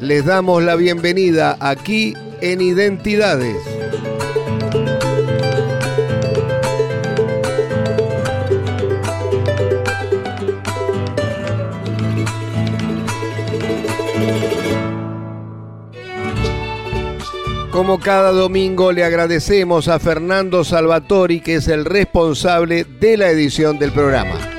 Les damos la bienvenida aquí en Identidades. Como cada domingo le agradecemos a Fernando Salvatori, que es el responsable de la edición del programa.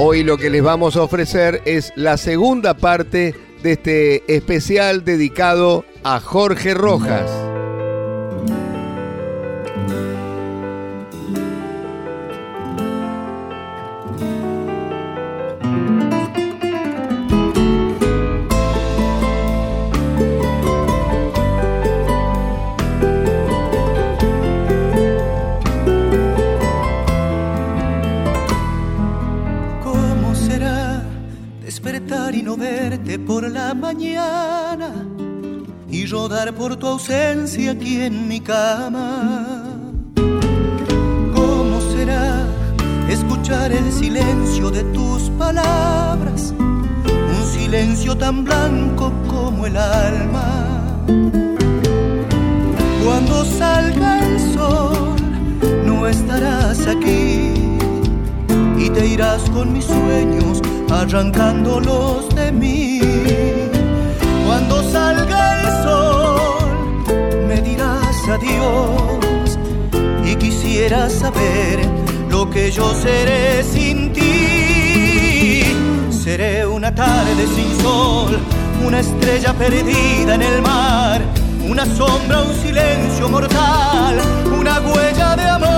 Hoy lo que les vamos a ofrecer es la segunda parte de este especial dedicado a Jorge Rojas. Por tu ausencia aquí en mi cama. ¿Cómo será escuchar el silencio de tus palabras? Un silencio tan blanco como el alma. Cuando salga el sol, no estarás aquí y te irás con mis sueños arrancándolos de mí. Cuando salga el sol, Dios y quisiera saber lo que yo seré sin ti. Seré una tarde sin sol, una estrella perdida en el mar, una sombra, un silencio mortal, una huella de amor.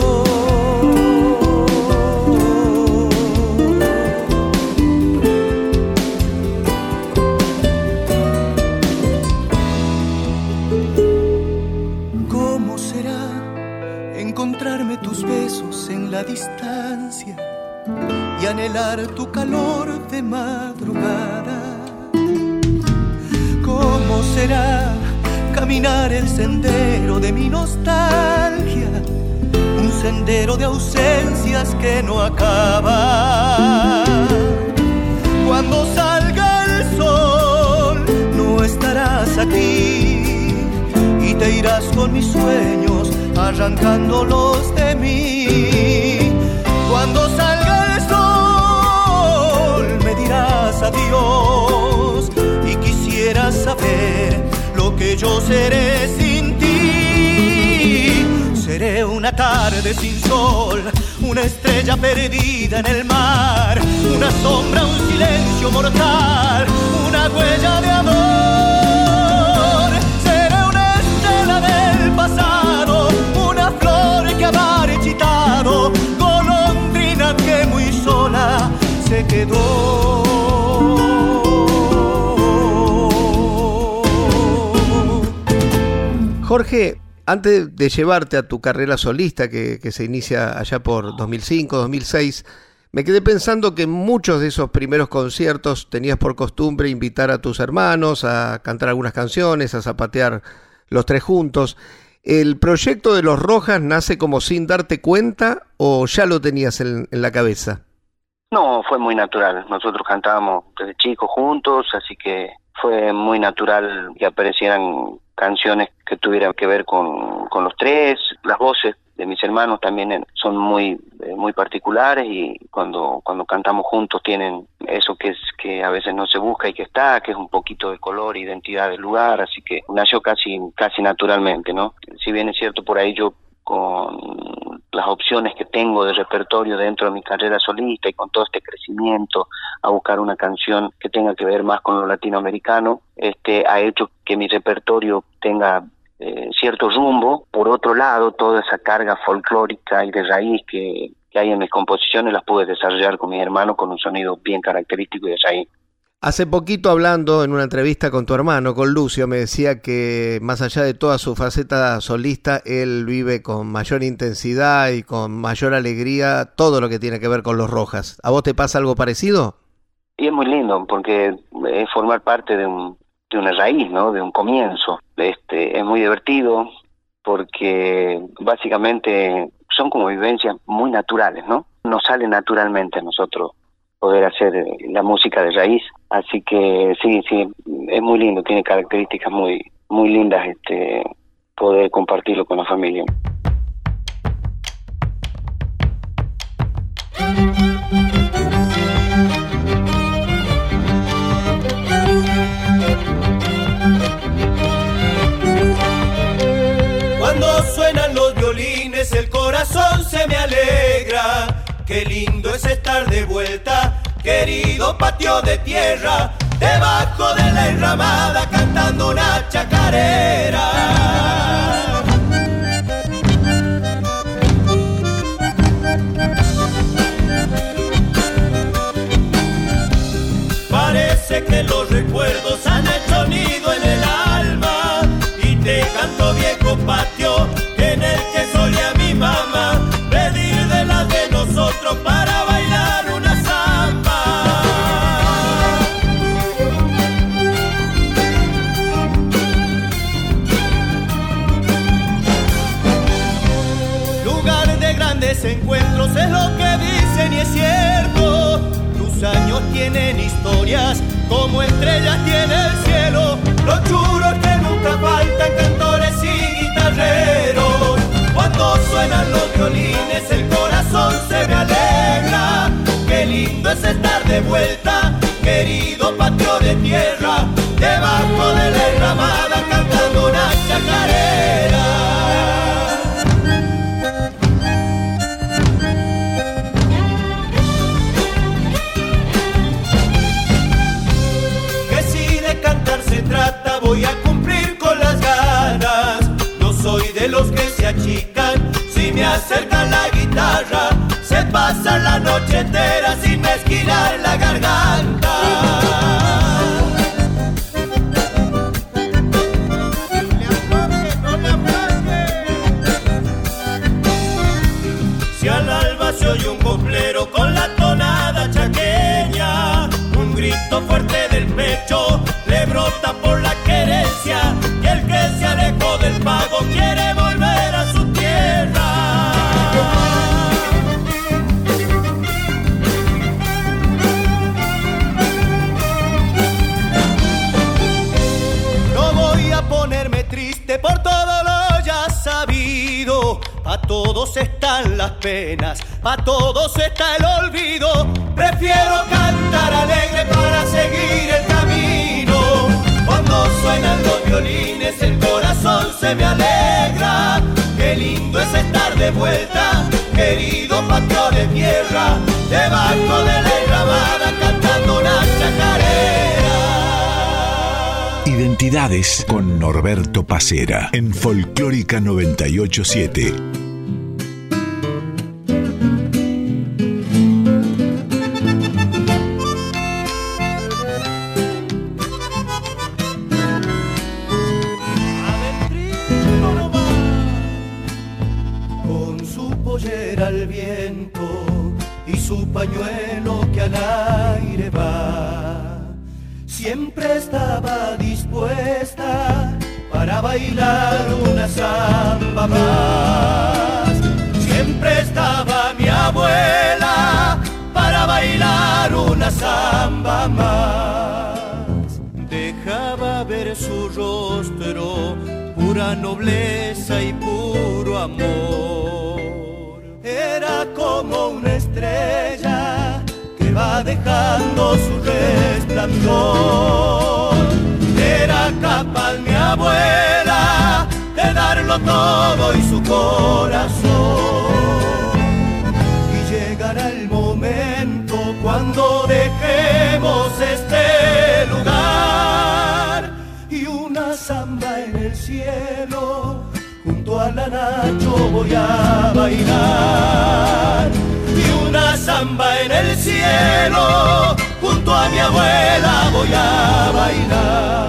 tu calor de madrugada? ¿Cómo será caminar el sendero de mi nostalgia? sendero de ausencias que no acaba. Cuando salga el sol, no estarás aquí y te irás con mis sueños arrancándolos de mí. Cuando salga dirás adiós y quisieras saber lo que yo seré sin Seré una tarde sin sol, una estrella perdida en el mar, una sombra, un silencio mortal, una huella de amor. Seré una estela del pasado, una flor que ha marchitado, golondrina que muy sola quedó. Jorge, antes de llevarte a tu carrera solista, que, se inicia allá por 2005, 2006, me quedé pensando que en muchos de esos primeros conciertos tenías por costumbre invitar a tus hermanos a cantar algunas canciones, a zapatear los tres juntos. ¿El proyecto de los Rojas nace como sin darte cuenta o ya lo tenías en, en la cabeza? No, fue muy natural. Nosotros cantábamos desde chicos juntos, así que fue muy natural que aparecieran canciones que tuvieran que ver con, con los tres, las voces de mis hermanos también son muy, eh, muy particulares y cuando cuando cantamos juntos tienen eso que es que a veces no se busca y que está, que es un poquito de color, identidad del lugar, así que nació casi casi naturalmente, ¿no? Si bien es cierto por ahí yo con las opciones que tengo de repertorio dentro de mi carrera solista y con todo este crecimiento a buscar una canción que tenga que ver más con lo latinoamericano, este ha hecho que mi repertorio tenga eh, cierto rumbo. Por otro lado, toda esa carga folclórica y de raíz que, que hay en mis composiciones las pude desarrollar con mis hermanos con un sonido bien característico y de raíz. Hace poquito hablando en una entrevista con tu hermano, con Lucio, me decía que más allá de toda su faceta solista, él vive con mayor intensidad y con mayor alegría todo lo que tiene que ver con los Rojas. ¿A vos te pasa algo parecido? Y es muy lindo porque es formar parte de, un, de una raíz, ¿no? De un comienzo. Este, es muy divertido porque básicamente son como vivencias muy naturales, ¿no? Nos sale naturalmente a nosotros poder hacer eh, la música de raíz. Así que sí, sí, es muy lindo, tiene características muy, muy lindas este, poder compartirlo con la familia. Cuando suenan los violines el corazón se me alegra. Qué lindo es estar de vuelta, querido patio de tierra, debajo de la enramada cantando una chacarera. Querido patio de tierra, debajo de la enramada cantando una chacarera. que si de cantar se trata voy a cumplir con las ganas. No soy de los que se achican si me acercan la guitarra. Se pasa la noche entera sin esquilar la garganta. Todos están las penas, a todos está el olvido. Prefiero cantar alegre para seguir el camino. Cuando suenan los violines, el corazón se me alegra. Qué lindo es estar de vuelta, querido patio de tierra, debajo de la enramada cantando una chacarera. Identidades con Norberto Pacera en Folclórica 987. Era capaz mi abuela de darlo todo y su corazón. Y llegará el momento cuando dejemos este lugar y una samba en el cielo. Junto a la Nacho voy a bailar. Y una samba en el cielo junto a mi abuela voy a bailar.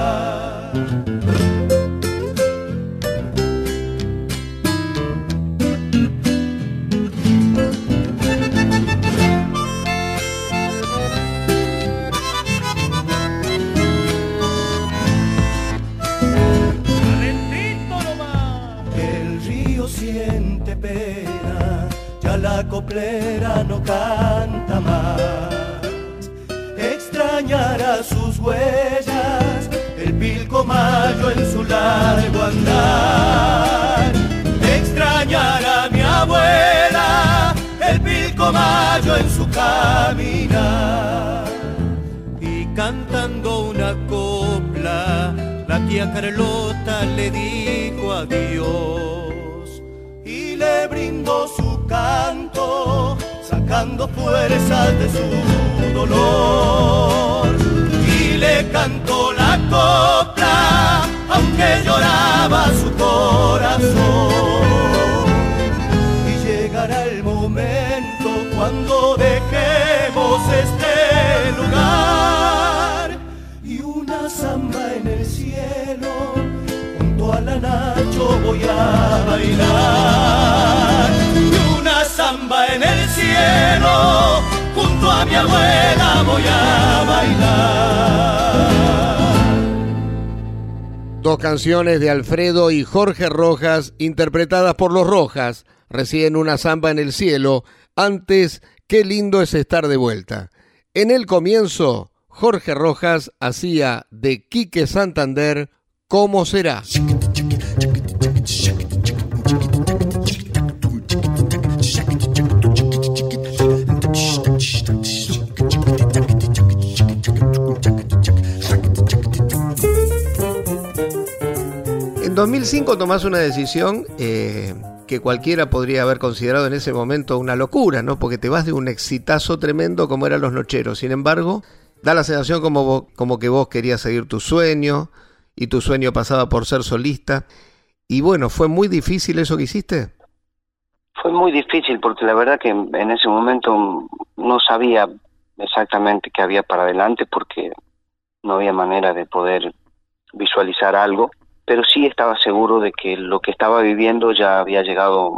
coplera no canta huellas, el pilcomayo en su largo andar. Extrañará mi abuela, el pilcomayo en su caminar. Y cantando una copla, la tía Carlota le dijo adiós y le brindó su canto, sacando fuerzas de su dolor. Y le cantó la copla, aunque lloraba su corazón. Y llegará el momento cuando dejemos este lugar y una samba en el cielo junto a la Nacho voy a bailar samba en el cielo, a mi abuela voy a bailar. Dos canciones de Alfredo y Jorge Rojas, interpretadas por los Rojas, recién una samba en el cielo, antes Qué lindo es estar de vuelta. En el comienzo, Jorge Rojas hacía de Quique Santander ¿Cómo será? 2005 tomás una decisión eh, que cualquiera podría haber considerado en ese momento una locura, ¿no? Porque te vas de un exitazo tremendo como eran los Nocheros. Sin embargo, da la sensación como, como que vos querías seguir tu sueño y tu sueño pasaba por ser solista. Y bueno, ¿fue muy difícil eso que hiciste? Fue muy difícil porque la verdad que en ese momento no sabía exactamente qué había para adelante porque no había manera de poder visualizar algo pero sí estaba seguro de que lo que estaba viviendo ya había llegado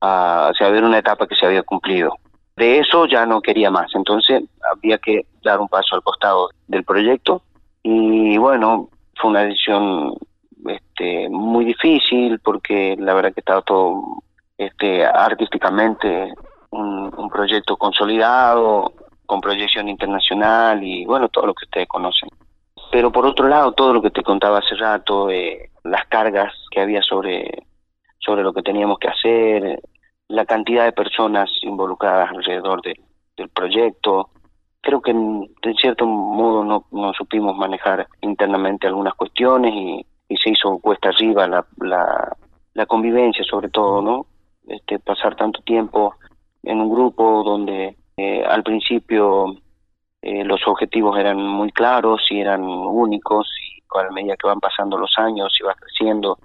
a, o sea, había una etapa que se había cumplido. De eso ya no quería más, entonces había que dar un paso al costado del proyecto y bueno, fue una decisión este, muy difícil porque la verdad que estaba todo este, artísticamente un, un proyecto consolidado, con proyección internacional y bueno, todo lo que ustedes conocen. Pero por otro lado, todo lo que te contaba hace rato, eh, las cargas que había sobre, sobre lo que teníamos que hacer, la cantidad de personas involucradas alrededor del proyecto, creo que de cierto modo no, no supimos manejar internamente algunas cuestiones y, se hizo cuesta arriba la, la, la convivencia sobre todo, ¿no? Este, pasar tanto tiempo en un grupo donde eh, al principio eh, los objetivos eran muy claros y eran únicos y la medida que van pasando los años y va creciendo,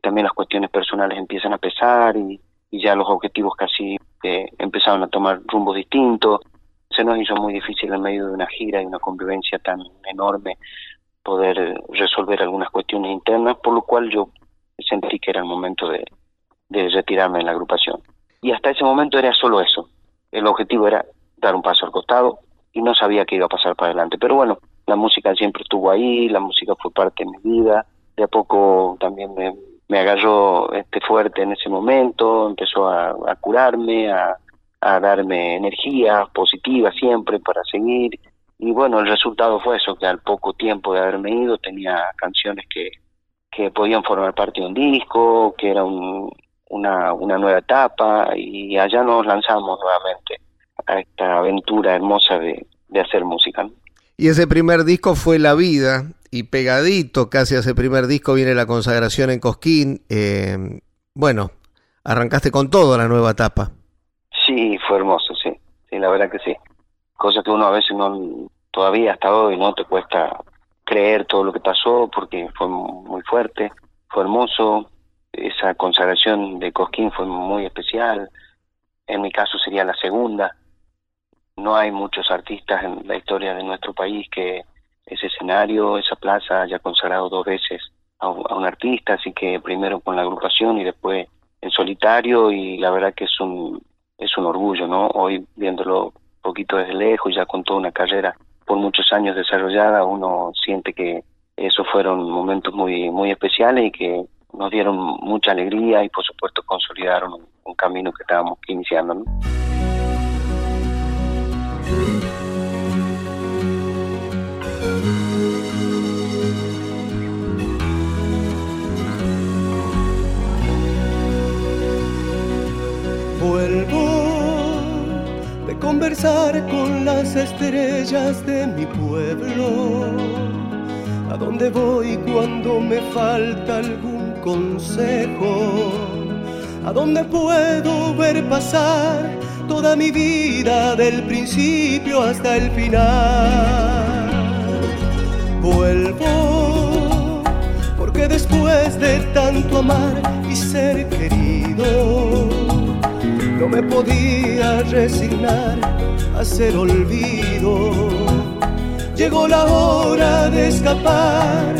también las cuestiones personales empiezan a pesar y, ya los objetivos casi eh, empezaron a tomar rumbos distintos. Se nos hizo muy difícil en medio de una gira y una convivencia tan enorme poder resolver algunas cuestiones internas, por lo cual yo sentí que era el momento de, de retirarme de la agrupación. Y hasta ese momento era solo eso. El objetivo era dar un paso al costado, y no sabía qué iba a pasar para adelante. Pero bueno, la música siempre estuvo ahí, la música fue parte de mi vida, de a poco también me, me agarró este fuerte en ese momento, empezó a, curarme, a, a darme energía positiva siempre para seguir. Y bueno, el resultado fue eso, que al poco tiempo de haberme ido tenía canciones que, que podían formar parte de un disco, que era un, una, una nueva etapa y allá nos lanzamos nuevamente a esta aventura hermosa de, de hacer música. Y ese primer disco fue La Vida, y pegadito casi a ese primer disco viene la consagración en Cosquín. Eh, bueno, arrancaste con todo la nueva etapa. Sí, fue hermoso, sí, sí, la verdad que sí. Cosa que uno a veces no, todavía hasta hoy no te cuesta creer todo lo que pasó porque fue muy fuerte, fue hermoso, esa consagración de Cosquín fue muy especial, en mi caso sería la segunda, no hay muchos artistas en la historia de nuestro país que ese escenario, esa plaza haya consagrado dos veces a un, artista, así que primero con la agrupación y después en solitario y la verdad que es un es un orgullo, ¿no? Hoy viéndolo un poquito desde lejos, ya con toda una carrera por muchos años desarrollada, uno siente que esos fueron momentos muy muy especiales y que nos dieron mucha alegría y por supuesto consolidaron un, un camino que estábamos iniciando, ¿no? Vuelvo de conversar con las estrellas de mi pueblo. ¿A dónde voy cuando me falta algún consejo? ¿A dónde puedo ver pasar toda mi vida del principio hasta el final? Vuelvo porque después de tanto amar y ser querido, no me podía resignar a ser olvido. Llegó la hora de escapar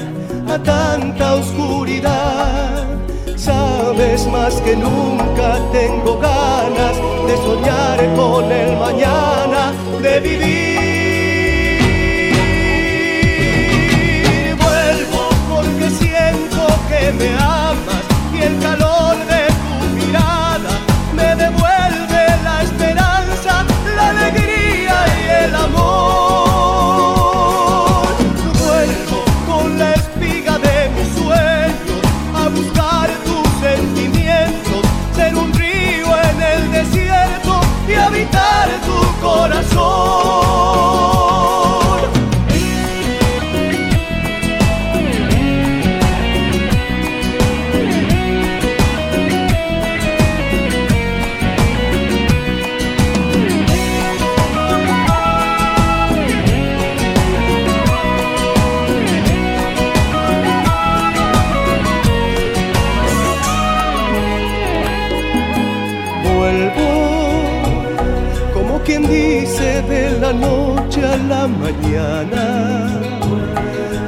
a tanta oscuridad. Sabes más que nunca tengo ganas de soñar con el mañana, de vivir. Vuelvo porque siento que me amas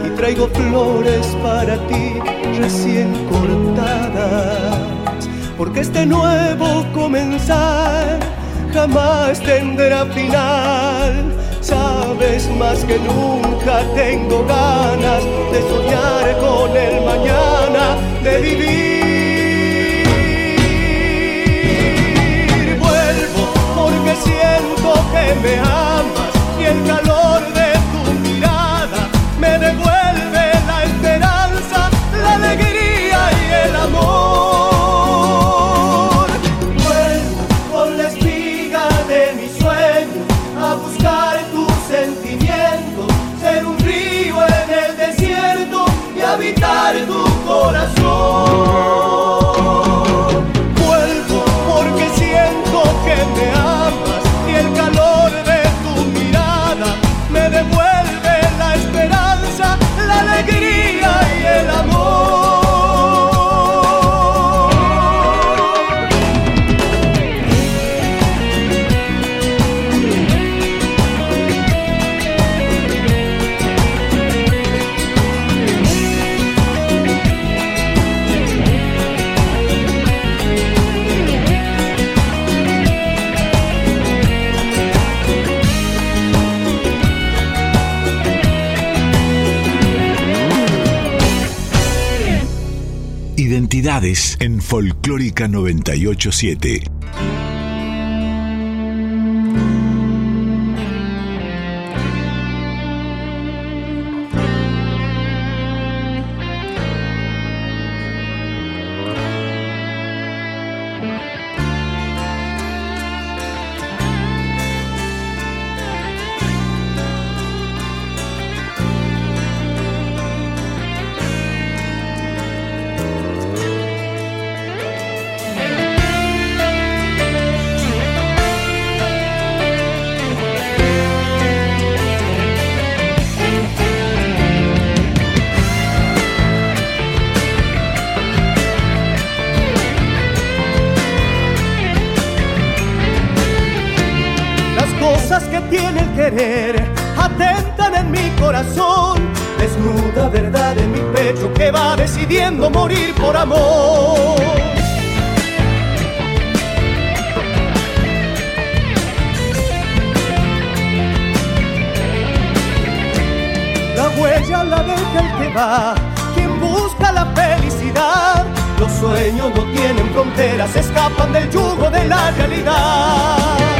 y traigo flores para ti recién cortadas, porque este nuevo comenzar jamás tendrá final. Sabes más que nunca tengo ganas de soñar con el mañana, de vivir. Vuelvo porque siento que me amas Folclórica 987. Atentan en mi corazón, desnuda verdad en mi pecho que va decidiendo morir por amor. La huella la deja el que va, quien busca la felicidad. Los sueños no tienen fronteras, escapan del yugo de la realidad.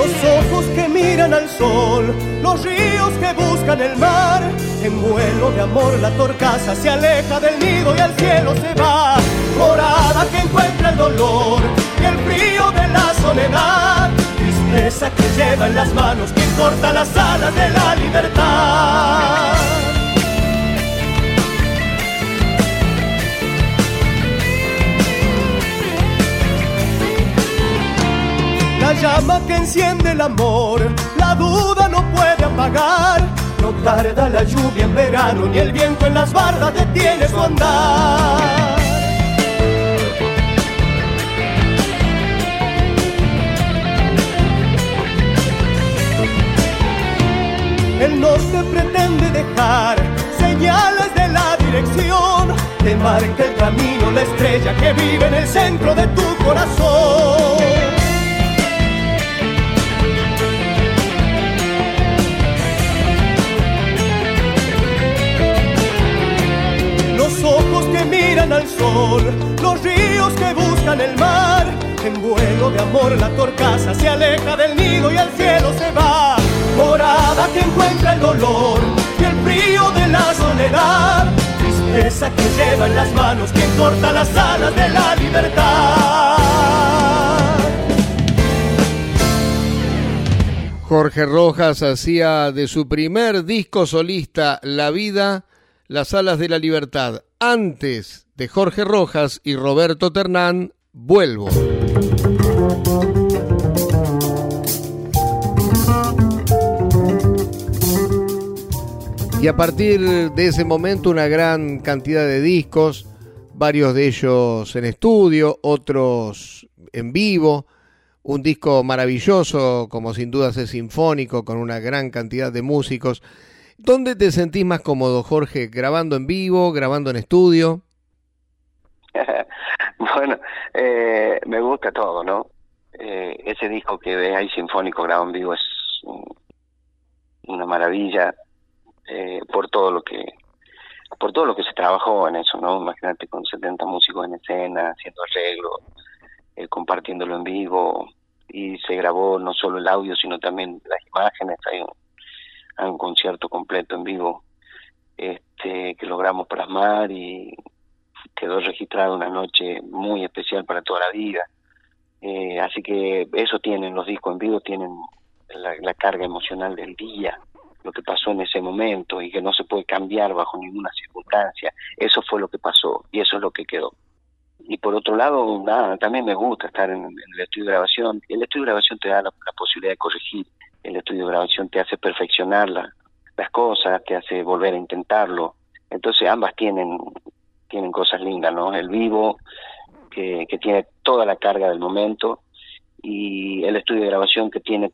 Los ojos que miran al sol, los ríos que buscan el mar. En vuelo de amor la torcaza se aleja del nido y al cielo se va. Morada que encuentra el dolor y el frío de la soledad. Tristeza que lleva en las manos que corta las alas de la libertad. La llama que enciende el amor, la duda no puede apagar. No tarda la lluvia en verano, ni el viento en las bardas detiene su andar. El norte pretende dejar señales de la dirección. Te marca el camino la estrella que vive en el centro de tu corazón. Los ríos que buscan el mar. En vuelo de amor la torcaza se aleja del nido y al cielo se va. Morada que encuentra el dolor y el frío de la soledad. Tristeza que lleva en las manos quien corta las alas de la libertad. Jorge Rojas hacía de su primer disco solista La vida, las alas de la libertad. Antes de Jorge Rojas y Roberto Ternán, Vuelvo. Y a partir de ese momento una gran cantidad de discos, varios de ellos en estudio, otros en vivo, un disco maravilloso como sin dudas es sinfónico, con una gran cantidad de músicos. ¿Dónde te sentís más cómodo, Jorge? ¿Grabando en vivo, grabando en estudio? bueno, eh, me gusta todo, ¿no? Eh, ese disco que ves ahí sinfónico grabado en vivo es una maravilla eh, por todo lo que por todo lo que se trabajó en eso, ¿no? Imagínate con 70 músicos en escena, haciendo arreglos, eh, compartiéndolo en vivo y se grabó no solo el audio sino también las imágenes, hay un, hay un concierto completo en vivo este que logramos plasmar y quedó registrado una noche muy especial para toda la vida. Eh, así que eso tienen los discos en vivo, tienen la, carga emocional del día, lo que pasó en ese momento y que no se puede cambiar bajo ninguna circunstancia. Eso fue lo que pasó y eso es lo que quedó. Y por otro lado, nada, también me gusta estar en, el estudio de grabación. El estudio de grabación te da la posibilidad de corregir, el estudio de grabación te hace perfeccionar la, las cosas, te hace volver a intentarlo. Entonces ambas tienen tienen cosas lindas, ¿no? El vivo, que, que tiene toda la carga del momento, y el estudio de grabación que tiene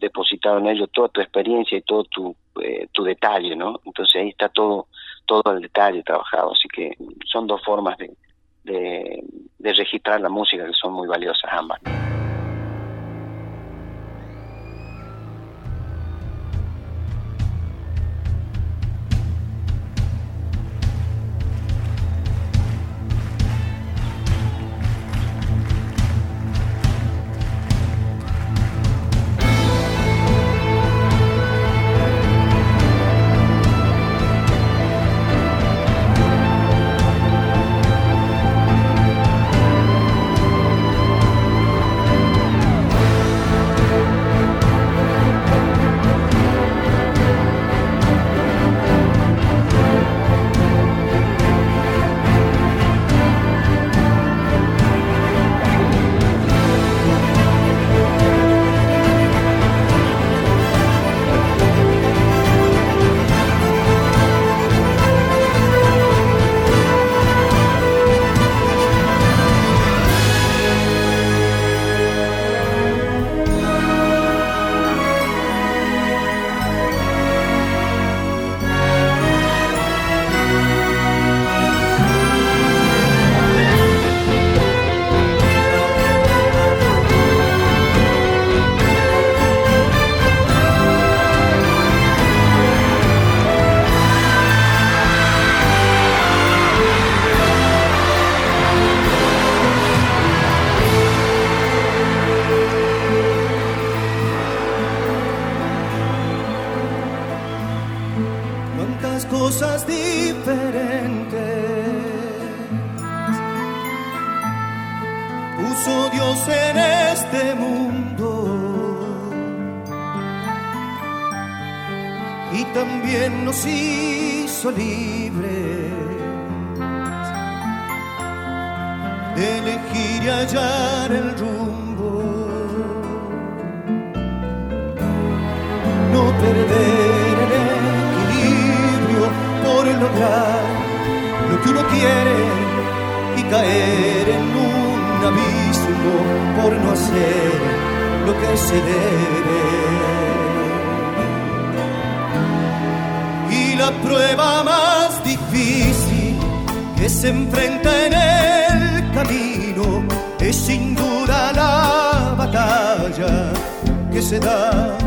depositado en ello toda tu experiencia y todo tu, eh, tu detalle, ¿no? Entonces ahí está todo, todo el detalle trabajado, así que son dos formas de, de, de registrar la música que son muy valiosas ambas.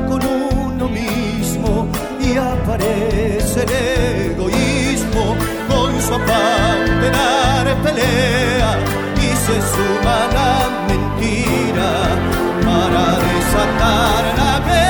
con uno mismo y aparece el egoísmo con su afán de dar pelea y se suma la mentira para desatar la guerra.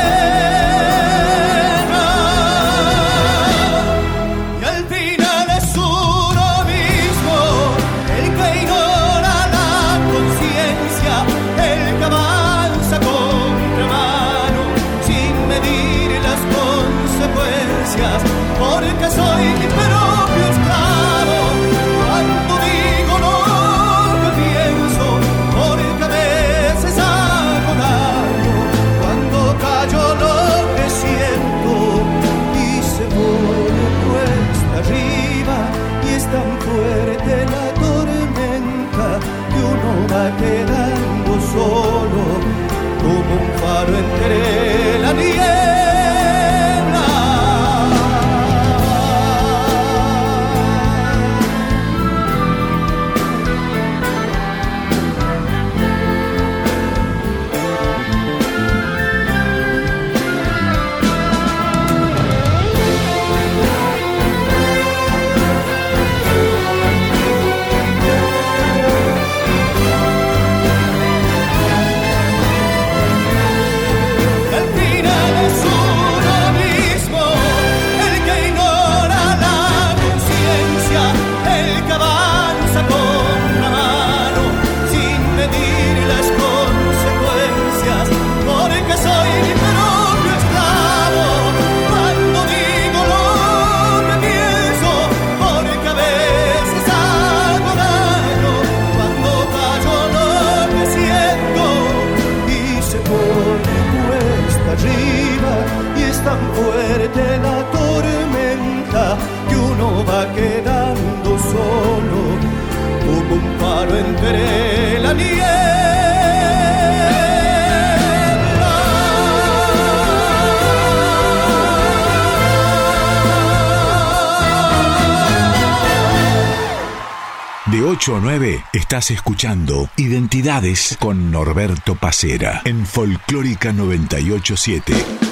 Estás escuchando Identidades con Norberto Pacera en Folclórica 987.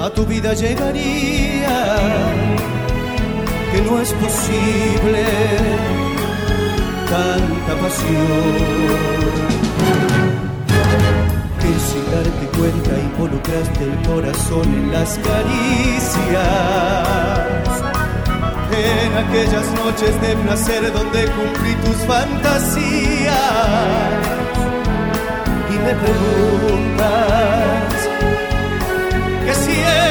a tu vida llegaría, que no es posible tanta pasión. Que sin darte cuenta involucraste el corazón en las caricias, en aquellas noches de placer donde cumplí tus fantasías. Y me preguntas creciendo.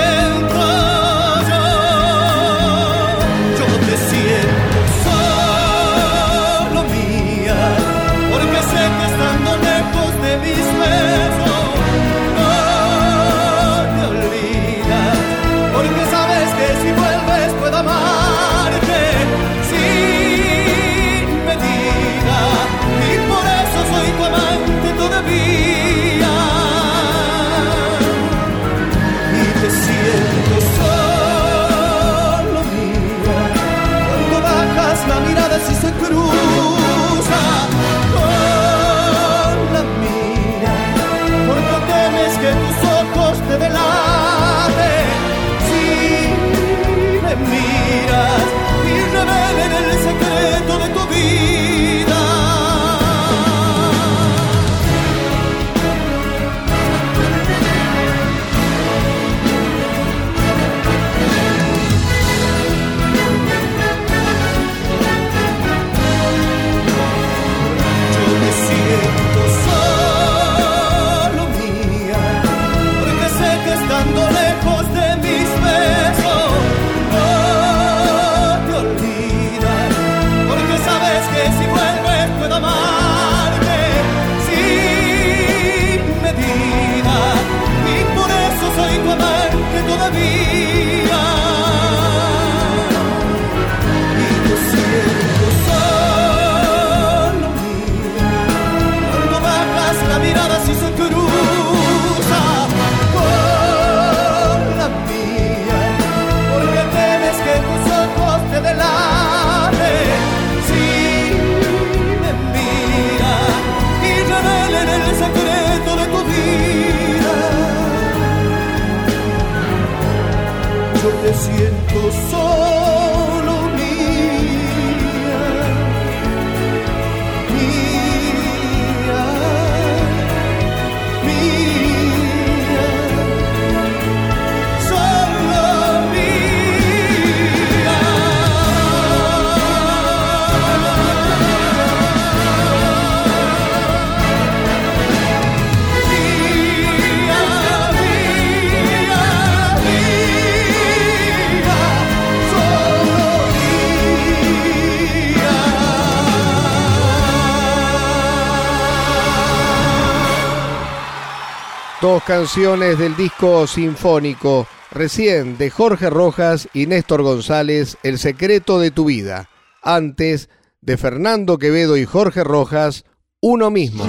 Canciones del disco sinfónico, recién de Jorge Rojas y Néstor González, El secreto de tu vida. Antes, de Fernando Quevedo y Jorge Rojas, Uno mismo.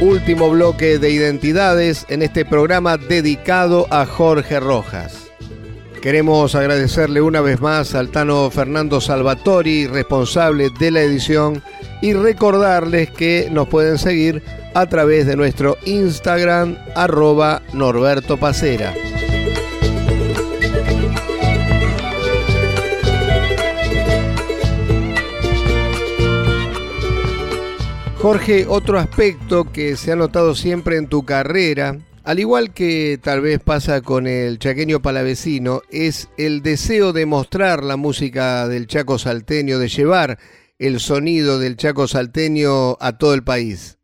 Último bloque de identidades en este programa dedicado a Jorge Rojas. Queremos agradecerle una vez más al Tano Fernando Salvatori, responsable de la edición, y recordarles que nos pueden seguir a través de nuestro Instagram, arroba Norberto Pacera. Jorge, otro aspecto que se ha notado siempre en tu carrera, al igual que tal vez pasa con el chaqueño palavecino, es el deseo de mostrar la música del Chaco salteño, de llevar el sonido del Chaco salteño a todo el país.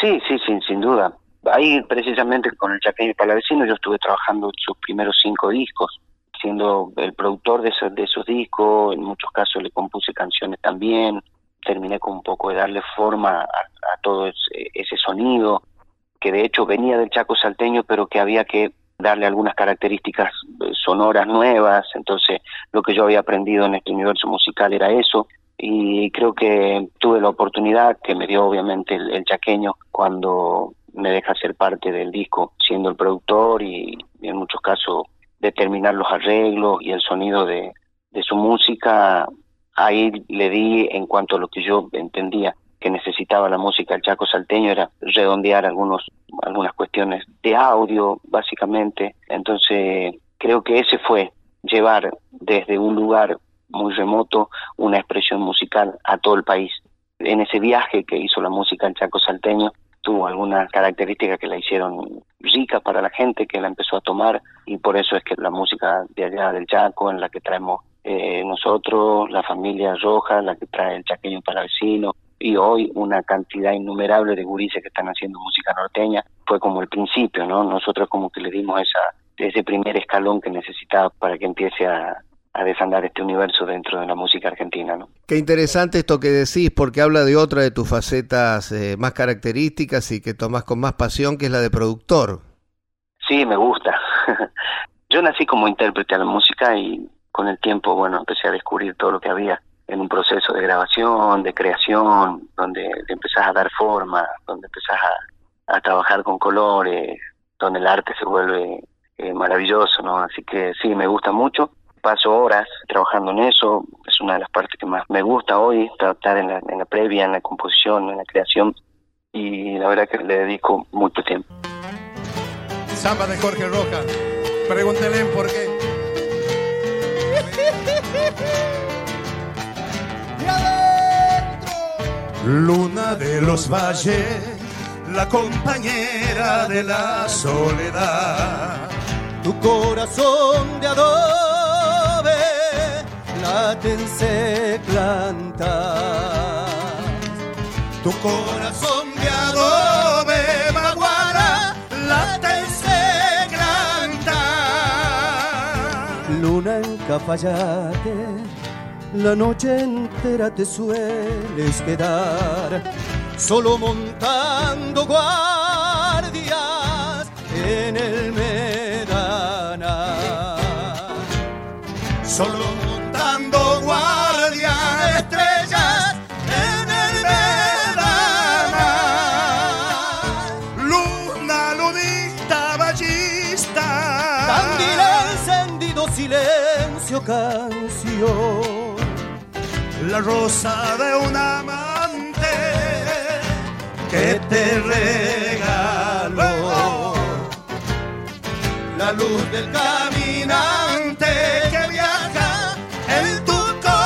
Sí, sí, sin, sin duda. Ahí precisamente con el Chaqueño Palavecino yo estuve trabajando sus primeros cinco discos, siendo el productor de esos, de esos discos, en muchos casos le compuse canciones también, terminé con un poco de darle forma a, a todo ese, ese sonido, que de hecho venía del Chaco salteño, pero que había que darle algunas características eh, sonoras nuevas, entonces lo que yo había aprendido en este universo musical era eso, y creo que tuve la oportunidad que me dio obviamente el, chaqueño cuando me deja ser parte del disco, siendo el productor y, y en muchos casos determinar los arreglos y el sonido de, de su música, ahí le di en cuanto a lo que yo entendía que necesitaba la música del Chaco salteño era redondear algunos algunas cuestiones de audio básicamente. Entonces creo que ese fue llevar desde un lugar muy remoto una expresión musical a todo el país. En ese viaje que hizo la música del Chaco salteño tuvo algunas características que la hicieron rica para la gente que la empezó a tomar y por eso es que la música de allá del Chaco en la que traemos eh, nosotros, la familia Roja, la que trae el chaqueño para vecino, y hoy una cantidad innumerable de gurises que están haciendo música norteña, fue como el principio, ¿no? Nosotros como que le dimos esa, ese primer escalón que necesitaba para que empiece a, a desandar este universo dentro de la música argentina, ¿no? Qué interesante esto que decís, porque habla de otra de tus facetas eh, más características y que tomás con más pasión, que es la de productor. Sí, me gusta. Yo nací como intérprete a la música y con el tiempo, bueno, empecé a descubrir todo lo que había en un proceso de grabación, de creación, donde le empezás a dar forma, donde empezás a trabajar con colores, donde el arte se vuelve eh, maravilloso, ¿no? Así que sí, me gusta mucho. Paso horas trabajando en eso, es una de las partes que más me gusta hoy, estar en la, en la previa, en la composición, en la creación, y la verdad que le dedico mucho tiempo. Samba de Jorge Roja, pregúntele por qué. Luna de los valles, la compañera de la soledad. Tu corazón de adobe late en seclanta. Tu corazón de adobe maguara late en seclanta. Luna en Cafayate, la noche entera te sueles quedar, solo montando guardias en el Medana. Solo montando guardia estrellas en el Medana. Luna, lunita, ballista. Candil encendido, silencio, canción. La rosa de un amante que te regaló. La luz del caminante que viaja en tu corazón.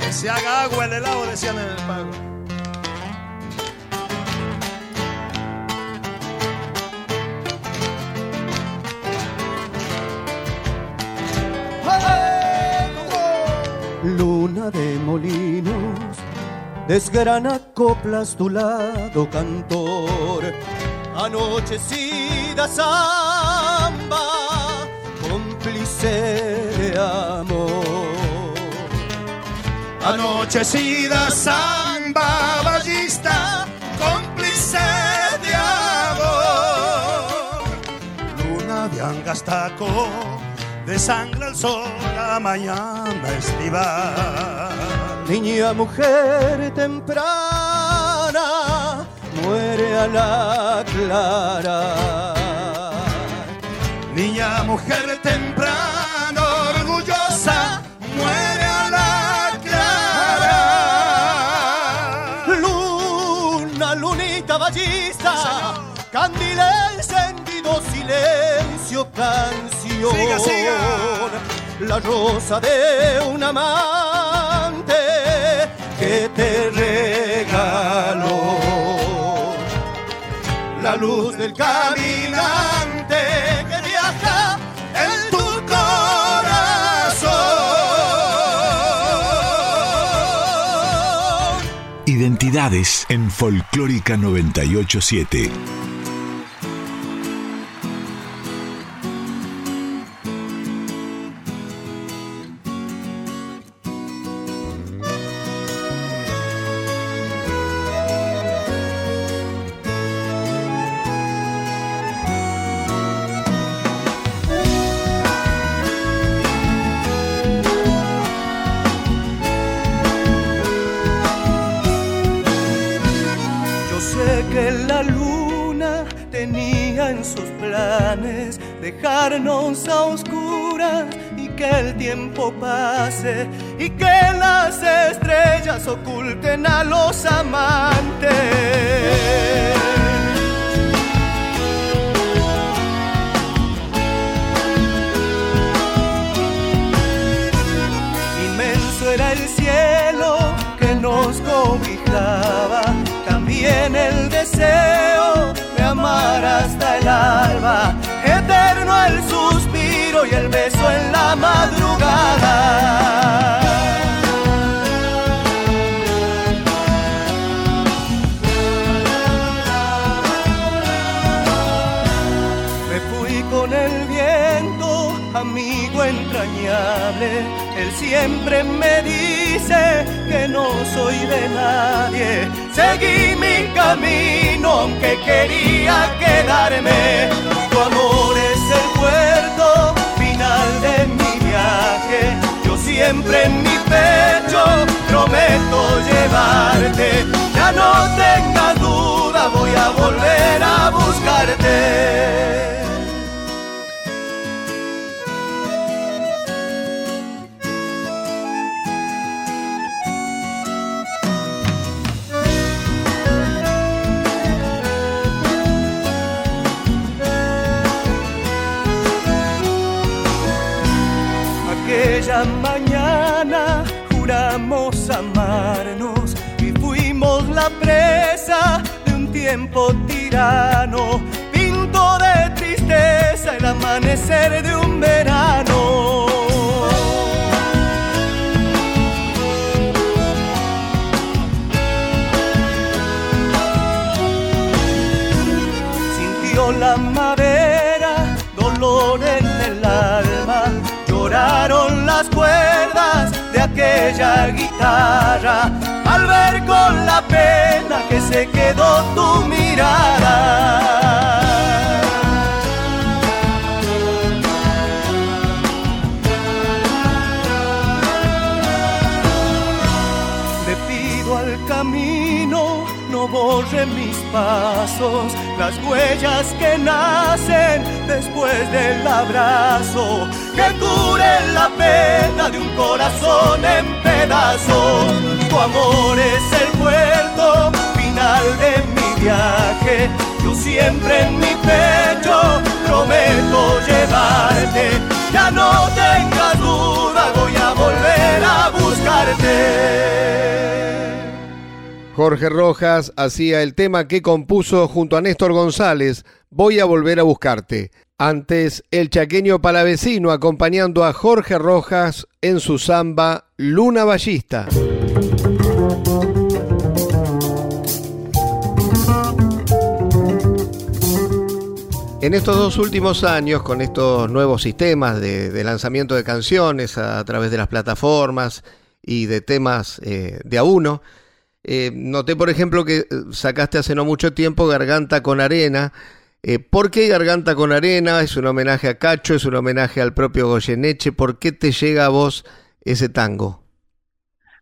Que se haga agua el helado, decían en el pago. De molinos, desgrana coplas tu lado cantor, anochecida samba, cómplice de amor. Anochecida samba ballista, cómplice de amor. Luna de angastaco, desangra el sol la mañana estival. Niña mujer temprana, muere a la clara. Niña mujer temprano, orgullosa, muere a la clara. Luna, lunita ballista, candil encendido, silencio, canción. Siga, siga. La rosa de un amante que te regaló. La luz del caminante que viaja en tu corazón. Identidades en Folclórica 987. Y el beso en la madrugada. Me fui con el viento, amigo entrañable. Él siempre me dice que no soy de nadie. Seguí mi camino, aunque quería quedarme. Tu amor es el siempre en mi pecho, prometo llevarte, ya no tengas duda, voy a volver a buscarte. Tiempo tirano. Pinto de tristeza el amanecer de un verano. Sintió la madera, dolor en el alma, lloraron las cuerdas de aquella guitarra al ver con la que se quedó tu mirada. Le pido al camino, no borre mis pasos, las huellas que nacen después del abrazo, que curen la pena de un corazón en pedazos. Tu amor es el puerto de mi viaje. Yo siempre en mi pecho prometo llevarte. Ya no tengas duda, voy a volver a buscarte. Jorge Rojas hacía el tema que compuso junto a Néstor González, Voy a volver a buscarte. Antes, el chaqueño palavecino acompañando a Jorge Rojas en su samba Luna Ballista. En estos dos últimos años, con estos nuevos sistemas de, lanzamiento de canciones a, través de las plataformas y de temas eh, de a uno, eh, noté, por ejemplo, que eh, sacaste hace no mucho tiempo Garganta con Arena. ¿Por qué Garganta con Arena? ¿Es un homenaje a Cacho? ¿Es un homenaje al propio Goyeneche? ¿Por qué te llega a vos ese tango?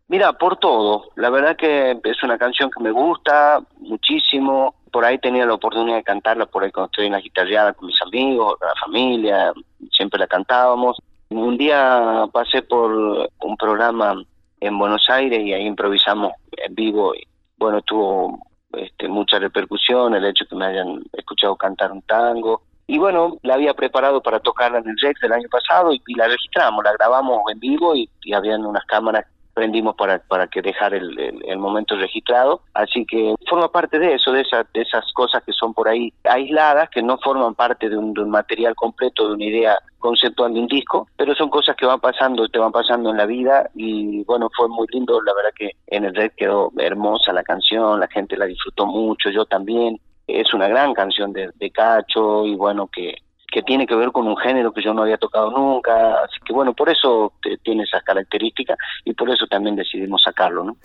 Mira, por todo. La verdad que es una canción que me gusta muchísimo. Por ahí tenía la oportunidad de cantarla, por ahí cuando estoy en la guitarreada con mis amigos, la familia, siempre la cantábamos. Un día pasé por un programa en Buenos Aires y ahí improvisamos en vivo bueno, tuvo este, mucha repercusión el hecho que me hayan escuchado cantar un tango. Y bueno, la había preparado para tocarla en el Rex del año pasado y, y la registramos, la grabamos en vivo y, y habían unas cámaras prendimos para, para que dejar el, el, momento registrado. Así que forma parte de eso, de, esa, de esas cosas que son por ahí aisladas, que no forman parte de un, material completo, de una idea conceptual de un disco, pero son cosas que van pasando, te van pasando en la vida y bueno, fue muy lindo, la verdad que en el red quedó hermosa la canción, la gente la disfrutó mucho, yo también. Es una gran canción de Cacho y bueno, que, que tiene que ver con un género que yo no había tocado nunca, así que bueno, por eso tiene esas características y por eso también decidimos sacarlo, ¿no?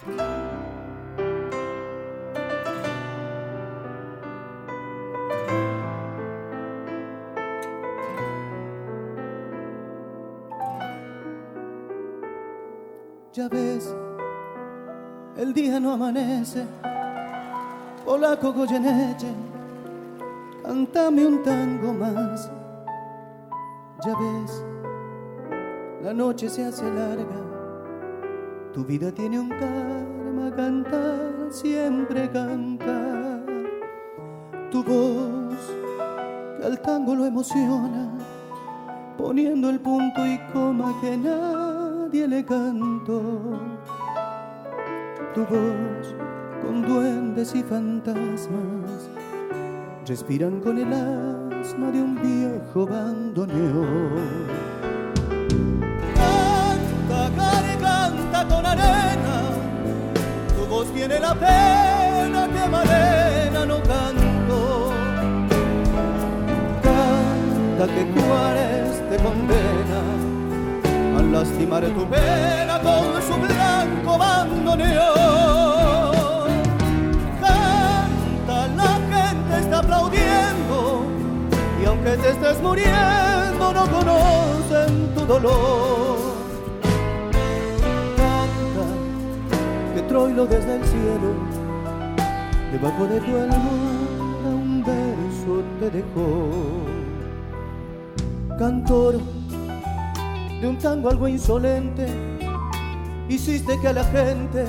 Ya ves, el día no amanece, polaco Goyeneche, cántame un tango más. Ya ves, la noche se hace larga, tu vida tiene un karma, cantar, siempre cantar. Tu voz, que al tango lo emociona, poniendo el punto y coma que nadie le cantó. Tu voz, con duendes y fantasmas, respiran con el de un viejo bandoneón. Canta, garganta con arena, tu voz tiene la pena que Malena no canto. Canta que Juárez te condena a lastimar tu pena con su blanco bandoneón. está aplaudiendo aunque te estés muriendo no conocen tu dolor. Canta que Troilo desde el cielo, debajo de tu almohada te dejó. Cantor de un tango algo insolente, hiciste que a la gente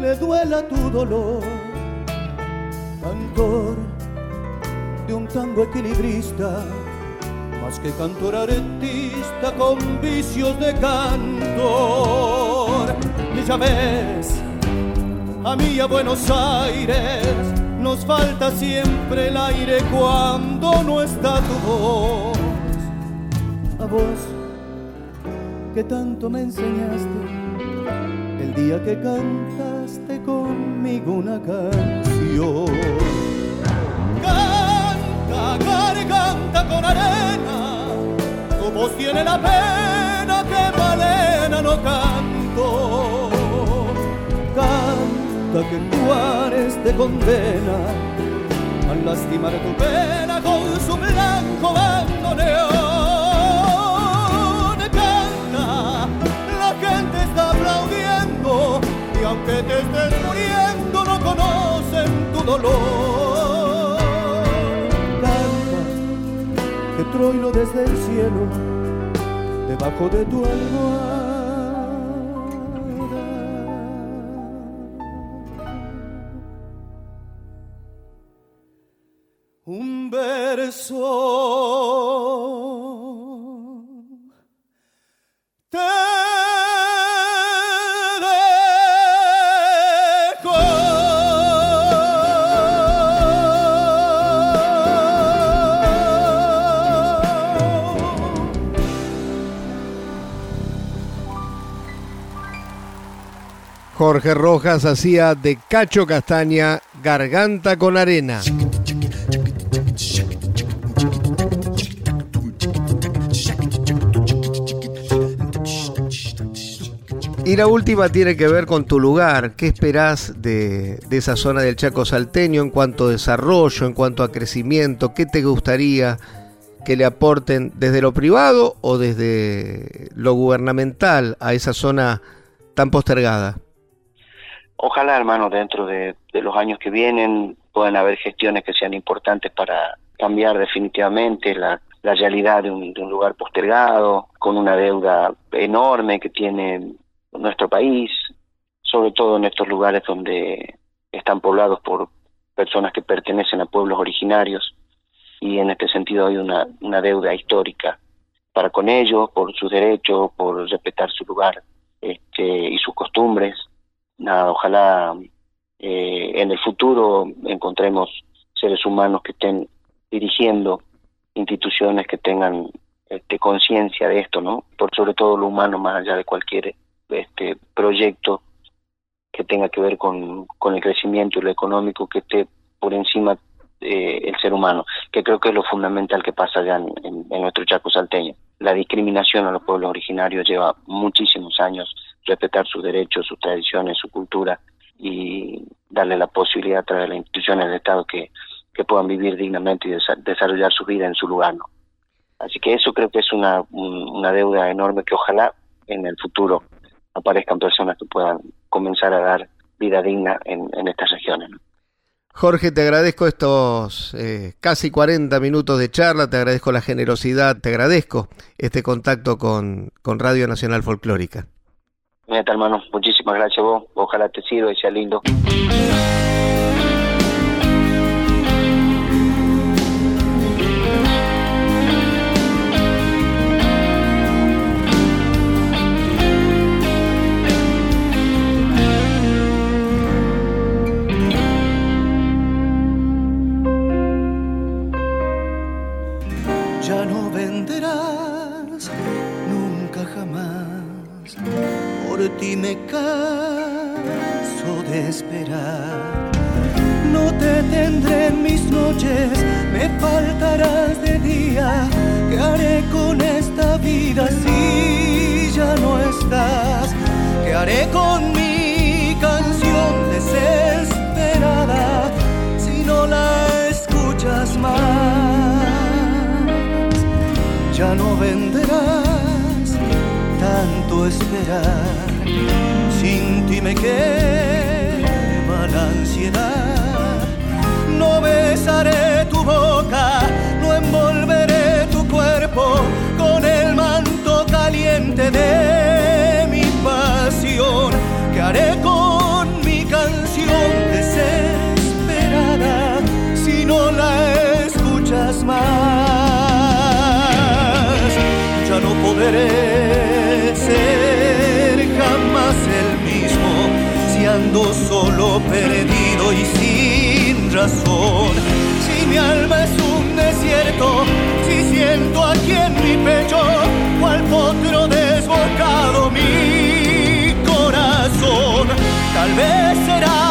le duela tu dolor. Cantor de un tango equilibrista, más que cantor artista con vicios de cantor. Y ya ves, a mí a Buenos Aires nos falta siempre el aire cuando no está tu voz. A vos que tanto me enseñaste el día que cantaste conmigo una canción. Canta, con arena, tu voz tiene la pena que Malena no canto. Canta que Juárez te condena al lastimar tu pena con su blanco bandoneón. Canta, la gente está aplaudiendo y aunque te estés muriendo no conocen tu dolor. Troilo desde el cielo debajo de tu almohada. Un verso Jorge Rojas hacía de Cacho Castaña Garganta con Arena. Y la última tiene que ver con tu lugar. ¿Qué esperás de, de esa zona del Chaco salteño en cuanto a desarrollo, en cuanto a crecimiento? ¿Qué te gustaría que le aporten desde lo privado o desde lo gubernamental a esa zona tan postergada? Ojalá, hermano, dentro de, los años que vienen puedan haber gestiones que sean importantes para cambiar definitivamente la, la realidad de un, de un lugar postergado, con una deuda enorme que tiene nuestro país, sobre todo en estos lugares donde están poblados por personas que pertenecen a pueblos originarios y en este sentido hay una, una deuda histórica para con ellos, por sus derechos, por respetar su lugar este, y sus costumbres. Nada, ojalá eh, en el futuro encontremos seres humanos que estén dirigiendo instituciones que tengan este, conciencia de esto, ¿no? Por sobre todo lo humano, más allá de cualquier este proyecto que tenga que ver con, con el crecimiento y lo económico que esté por encima eh, el ser humano, que creo que es lo fundamental que pasa allá en, en, en nuestro Chaco salteño. La discriminación a los pueblos originarios lleva muchísimos años, respetar sus derechos, sus tradiciones, su cultura y darle la posibilidad a través de las instituciones del Estado que, que puedan vivir dignamente y desa- desarrollar su vida en su lugar. Así que eso creo que es una, un- una deuda enorme que ojalá en el futuro aparezcan personas que puedan comenzar a dar vida digna en, en estas regiones. Jorge, te agradezco estos eh, casi 40 minutos de charla, te agradezco la generosidad, te agradezco este contacto con, con Radio Nacional Folclórica. Neta, hermano, muchísimas gracias a vos. Ojalá te sirva y sea lindo. Por ti me canso de esperar. No te tendré en mis noches, me faltarás de día. ¿Qué haré con esta vida si ya no estás? ¿Qué haré con mi canción desesperada si no la escuchas más? ya no venderás tanto esperar. Sin ti me quema la ansiedad. No besaré tu boca solo, perdido y sin razón. Si mi alma es un desierto, si siento aquí en mi pecho cual potro desbocado mi corazón, tal vez será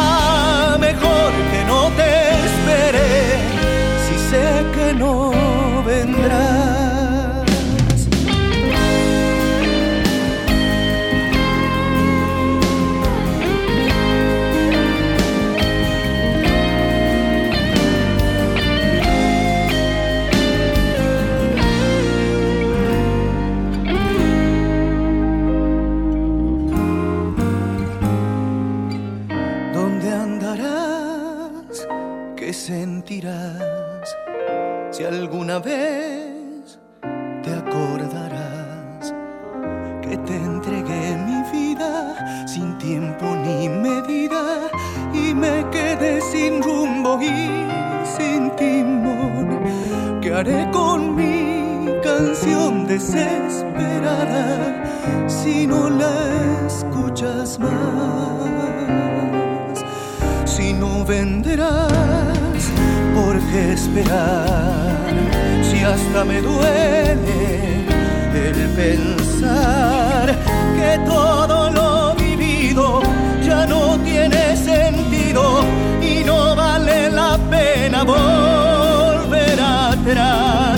¿Qué sentirás? Si alguna vez te acordarás que te entregué mi vida sin tiempo ni medida y me quedé sin rumbo y sin timón. ¿Qué haré con mi canción desesperada si no la escuchas más? si no vendrás, que esperar. Si hasta me duele el pensar que todo lo vivido ya no tiene sentido y no vale la pena volver atrás.